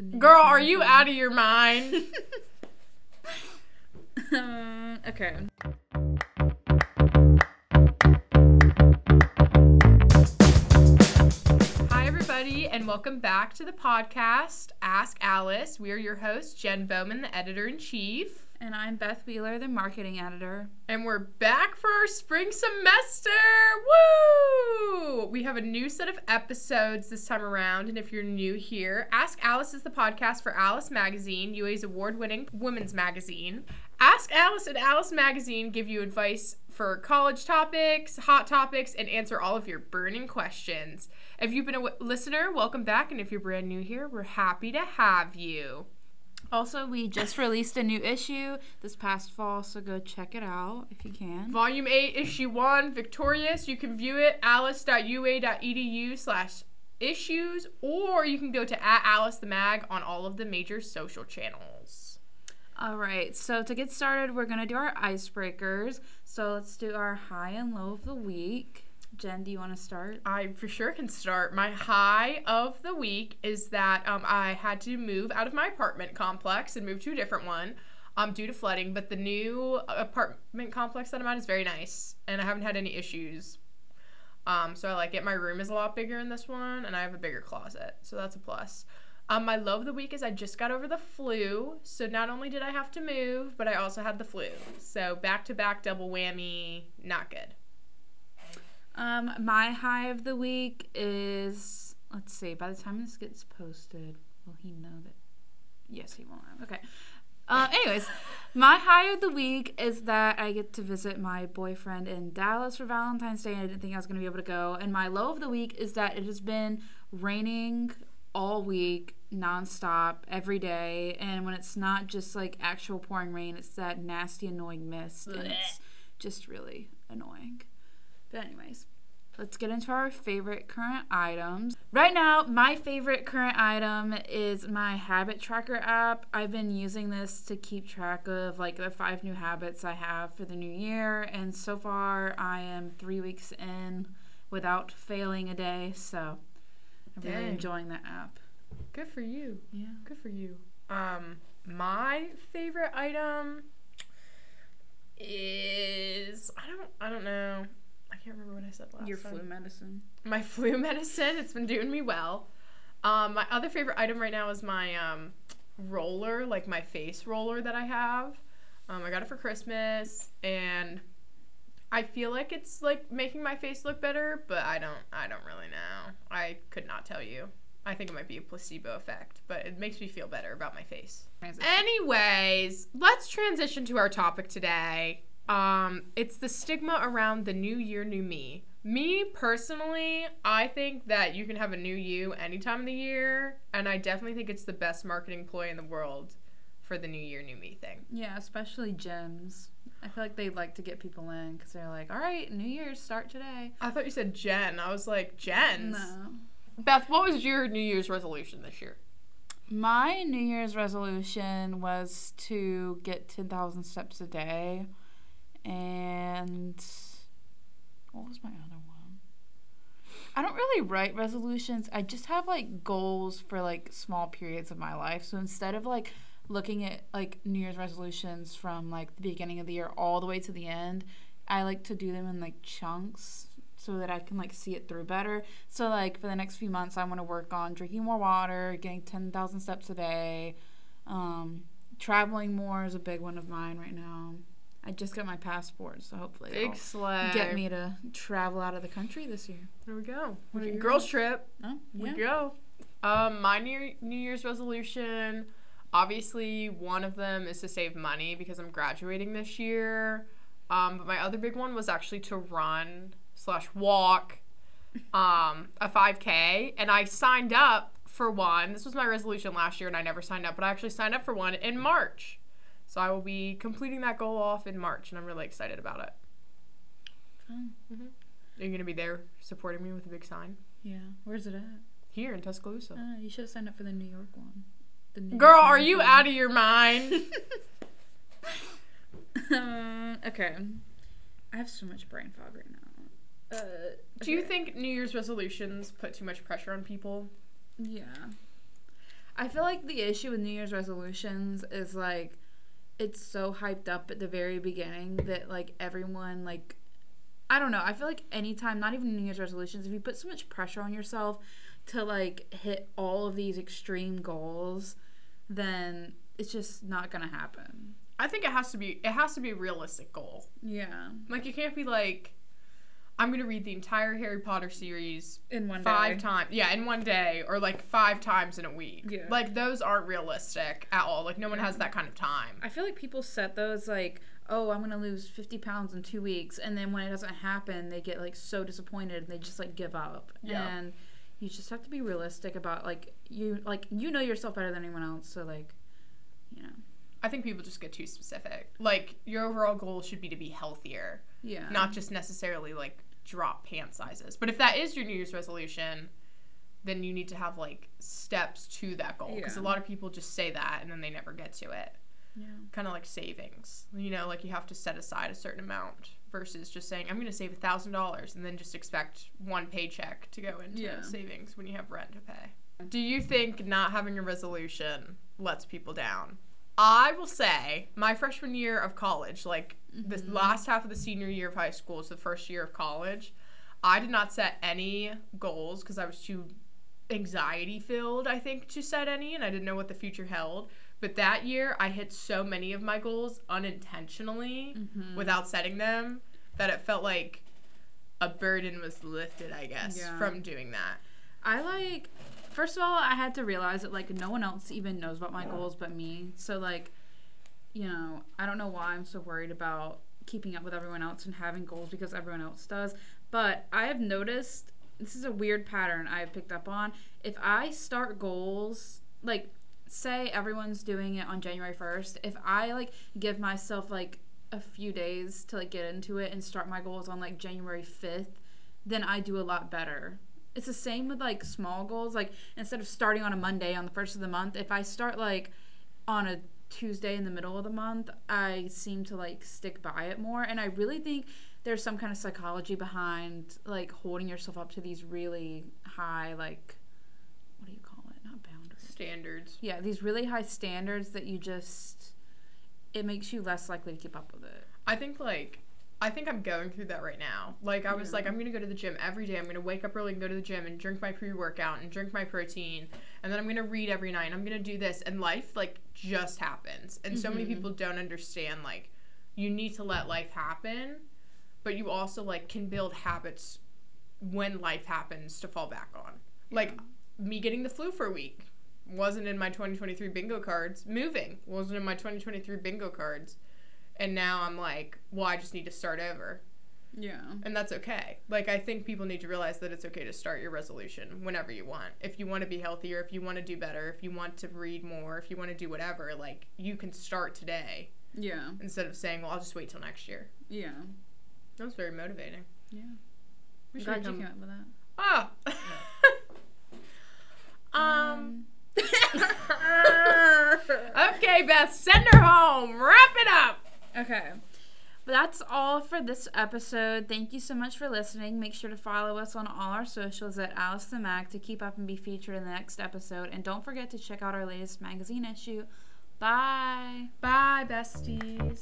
Girl, are you out of your mind? um, okay. Hi, everybody, and welcome back to the podcast, Ask Alice. We are your hosts, Jen Bowman, the editor in chief. And I'm Beth Wheeler, the marketing editor. And we're back for our spring semester. Woo! We have a new set of episodes this time around. And if you're new here, Ask Alice is the podcast for Alice Magazine, UA's award winning women's magazine. Ask Alice and Alice Magazine give you advice for college topics, hot topics, and answer all of your burning questions. If you've been a w- listener, welcome back. And if you're brand new here, we're happy to have you. Also, we just released a new issue this past fall, so go check it out if you can. Volume 8, Issue 1, Victorious. You can view it alice.ua.edu slash issues, or you can go to at Alice the Mag on all of the major social channels. All right, so to get started, we're going to do our icebreakers. So let's do our high and low of the week. Jen, do you want to start? I for sure can start. My high of the week is that um, I had to move out of my apartment complex and move to a different one um, due to flooding. But the new apartment complex that I'm at is very nice, and I haven't had any issues. Um, so I like it. My room is a lot bigger in this one, and I have a bigger closet, so that's a plus. Um, my low of the week is I just got over the flu, so not only did I have to move, but I also had the flu. So back to back double whammy, not good. Um, my high of the week is let's see. By the time this gets posted, will he know that? Yes, he won't. know. Okay. Uh, anyways, my high of the week is that I get to visit my boyfriend in Dallas for Valentine's Day. and I didn't think I was going to be able to go. And my low of the week is that it has been raining all week, nonstop, every day. And when it's not just like actual pouring rain, it's that nasty, annoying mist. And it's just really annoying. But, anyways, let's get into our favorite current items. Right now, my favorite current item is my habit tracker app. I've been using this to keep track of like the five new habits I have for the new year, and so far I am three weeks in without failing a day. So I'm really enjoying that app. Good for you. Yeah. Good for you. Um, my favorite item is I don't I don't know. I can't remember what I said last Your time. flu medicine. My flu medicine. It's been doing me well. Um, my other favorite item right now is my um, roller, like my face roller that I have. Um, I got it for Christmas, and I feel like it's like making my face look better, but I don't. I don't really know. I could not tell you. I think it might be a placebo effect, but it makes me feel better about my face. Anyways, let's transition to our topic today. Um, it's the stigma around the new year, new me. Me personally, I think that you can have a new you any time of the year, and I definitely think it's the best marketing ploy in the world for the new year, new me thing. Yeah, especially gyms. I feel like they like to get people in because they're like, all right, New Year's start today. I thought you said Jen. I was like, Jen's. No. Beth, what was your New Year's resolution this year? My New Year's resolution was to get 10,000 steps a day. And what was my other one? I don't really write resolutions. I just have like goals for like small periods of my life. So instead of like looking at like New Year's resolutions from like the beginning of the year all the way to the end, I like to do them in like chunks so that I can like see it through better. So like for the next few months, I want to work on drinking more water, getting ten thousand steps a day. Um, traveling more is a big one of mine right now. I just got my passport, so hopefully Big it'll slay. get me to travel out of the country this year. There we go. What are We- yours? Girls trip. Oh, We go. Um, my New, New Year's resolution, obviously, one of them is to save money because I'm graduating this year. Um, but my other big one was actually to run slash walk um, a 5K. And I signed up for one. This was my resolution last year, and I never signed up, but I actually signed up for one in March. So I will be completing that goal off in March, and I'm really excited about it. Fun. Are you going to be there supporting me with a big sign? Yeah. Where's it at? Here in Tuscaloosa. Uh, you should have signed up for the New York one. The New Girl, York are you Marathon. out of your mind? um, okay. I have so much brain fog right now. Uh, Do you think New Year's resolutions put too much pressure on people? Yeah. I feel like the issue with New Year's resolutions is like it's so hyped up at the very beginning that like everyone like I don't know. I feel like anytime, not even New Year's resolutions, if you put so much pressure on yourself to like hit all of these extreme goals, then it's just not gonna happen. I think it has to be it has to be a realistic goal. Yeah. Like you can't be like I'm gonna read the entire Harry Potter series In one five times. Yeah, in one day or like five times in a week. Yeah. Like those aren't realistic at all. Like no one has that kind of time. I feel like people set those like, oh, I'm gonna lose 50 pounds in two weeks, and then when it doesn't happen, they get like so disappointed and they just like give up. Yeah. And you just have to be realistic about like you like you know yourself better than anyone else, so like, you know, I think people just get too specific. Like your overall goal should be to be healthier, yeah, not just necessarily like drop pant sizes. But if that is your New Year's resolution, then you need to have like steps to that goal because Yeah. a lot of people just say that and then they never get to it. yeah, Kind of like savings. You know, like you have to set aside a certain amount versus just saying I'm going to save a thousand dollars and then just expect one paycheck to go into Yeah. savings when you have rent to pay. Do you think not having a resolution lets people down? I will say my freshman year of college, like the Mm-hmm. last half of the senior year of high school is the first year of college. I did not set any goals because I was too anxiety filled, I think, to set any, and I didn't know what the future held. But that year, I hit so many of my goals unintentionally Mm-hmm. without setting them that it felt like a burden was lifted, I guess, Yeah. from doing that. I like. First of all, I had to realize that like no one else even knows about my goals but me. So like, you know, I don't know why I'm so worried about keeping up with everyone else and having goals because everyone else does. But I have noticed this is a weird pattern I have picked up on. If I start goals, like say everyone's doing it on January 1st, if I like give myself like a few days to like get into it and start my goals on like January 5th, then I do a lot better. It's the same with like small goals. Like instead of starting on a Monday on the first of the month, if I start like on a Tuesday in the middle of the month, I seem to like stick by it more. And I really think there's some kind of psychology behind like holding yourself up to these really high like what do you call it? Not boundaries. Standards. Yeah, these really high standards that you just it makes you less likely to keep up with it. I think like I think I'm going through that right now. Like I was like I'm gonna go to the gym every day. I'm gonna wake up early and go to the gym and drink my pre workout and drink my protein, and then I'm gonna read every night. And I'm gonna do this, and life like just happens. And so many Mhm. people don't understand like you need to let life happen, but you also like can build habits when life happens to fall back on. Like me getting the flu for a week wasn't in my 2023 bingo cards. Moving wasn't in my 2023 bingo cards. And now I'm like, well, I just need to start over. Yeah. And that's okay. Like, I think people need to realize that it's okay to start your resolution whenever you want. If you want to be healthier, if you want to do better, if you want to read more, if you want to do whatever, like, you can start today Yeah. instead of saying, well, I'll just wait till next year. Yeah. That was very motivating. Yeah. We should glad you become- came up with that. Ah! um. okay, Beth, send her home. Wrap it up. Okay. But that's all for this episode. Thank you so much for listening. Make sure to follow us on all our socials at Alice the Mag to keep up and be featured in the next episode. And don't forget to check out our latest magazine issue. Bye. Bye, besties.